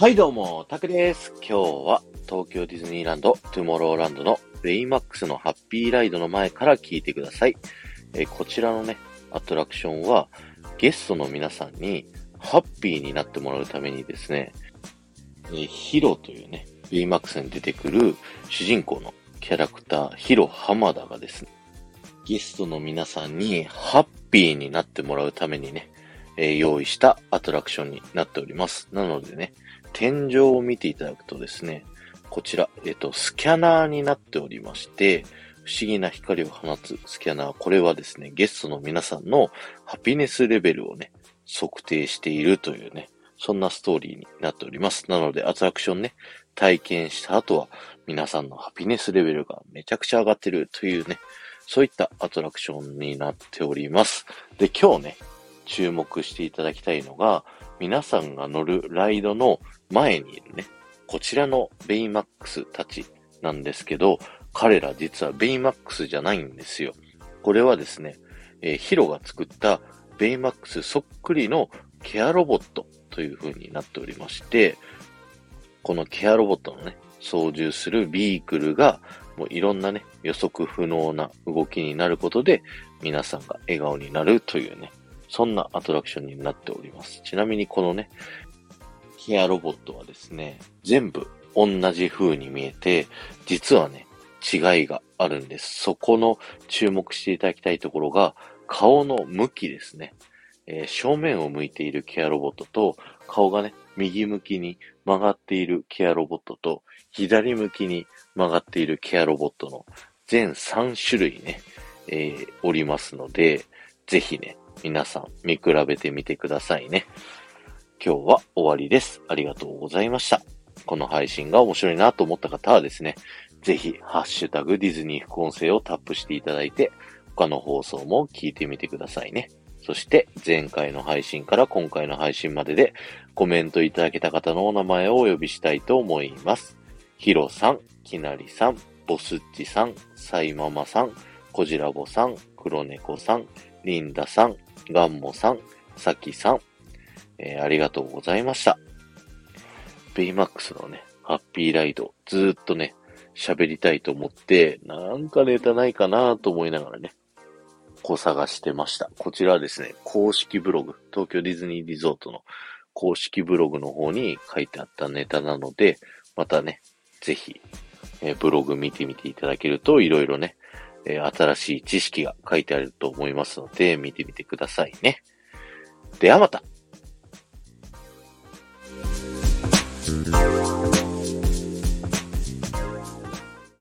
はいどうも、タクです。今日は東京ディズニーランド、トゥモローランドのベイマックスのハッピーライドの前から聞いてください。え、こちらのね、アトラクションはゲストの皆さんにハッピーになってもらうためにですね、えー、ヒロというね、ベイマックスに出てくる主人公のキャラクター、ヒロ浜田がですね、ゲストの皆さんにハッピーになってもらうためにね、え、用意したアトラクションになっております。なのでね、天井を見ていただくとですね、こちら、えっ、と、スキャナーになっておりまして、不思議な光を放つスキャナー。これはですね、ゲストの皆さんのハピネスレベルをね、測定しているというね、そんなストーリーになっております。なので、アトラクションね、体験した後は、皆さんのハピネスレベルがめちゃくちゃ上がってるというね、そういったアトラクションになっております。で、今日ね、注目していただきたいのが、皆さんが乗るライドの前にいるね、こちらのベイマックスたちなんですけど、彼ら実はベイマックスじゃないんですよ。これはですね、えー、ヒロが作ったベイマックスそっくりのケアロボットという風になっておりまして、このケアロボットのね、操縦するビークルが、もういろんなね、予測不能な動きになることで、皆さんが笑顔になるというね、そんなアトラクションになっております。ちなみにこのね、ケアロボットはですね、全部同じ風に見えて、実はね、違いがあるんです。そこの注目していただきたいところが、顔の向きですね。えー、正面を向いているケアロボットと、顔がね、右向きに曲がっているケアロボットと、左向きに曲がっているケアロボットの全3種類ね、えー、おりますので、ぜひね、皆さん見比べてみてくださいね。今日は終わりです。ありがとうございました。この配信が面白いなと思った方はですね、ぜひ、ハッシュタグディズニー副音声をタップしていただいて、他の放送も聞いてみてくださいね。そして、前回の配信から今回の配信まででコメントいただけた方のお名前をお呼びしたいと思います。ヒロさん、きなりさん、ボスッチさん、サイママさん、コジラボさん、黒猫さん、リンダさん、ガンモさん、サキさん、えー、ありがとうございました。ベイマックスのね、ハッピーライド、ずーっとね、喋りたいと思って、なんかネタないかなと思いながらね、こう探してました。こちらはですね、公式ブログ、東京ディズニーリゾートの公式ブログの方に書いてあったネタなので、またね、ぜひ、えー、ブログ見てみていただけると、いろいろね、えー、新しい知識が書いてあると思いますので、見てみてくださいね。ではまた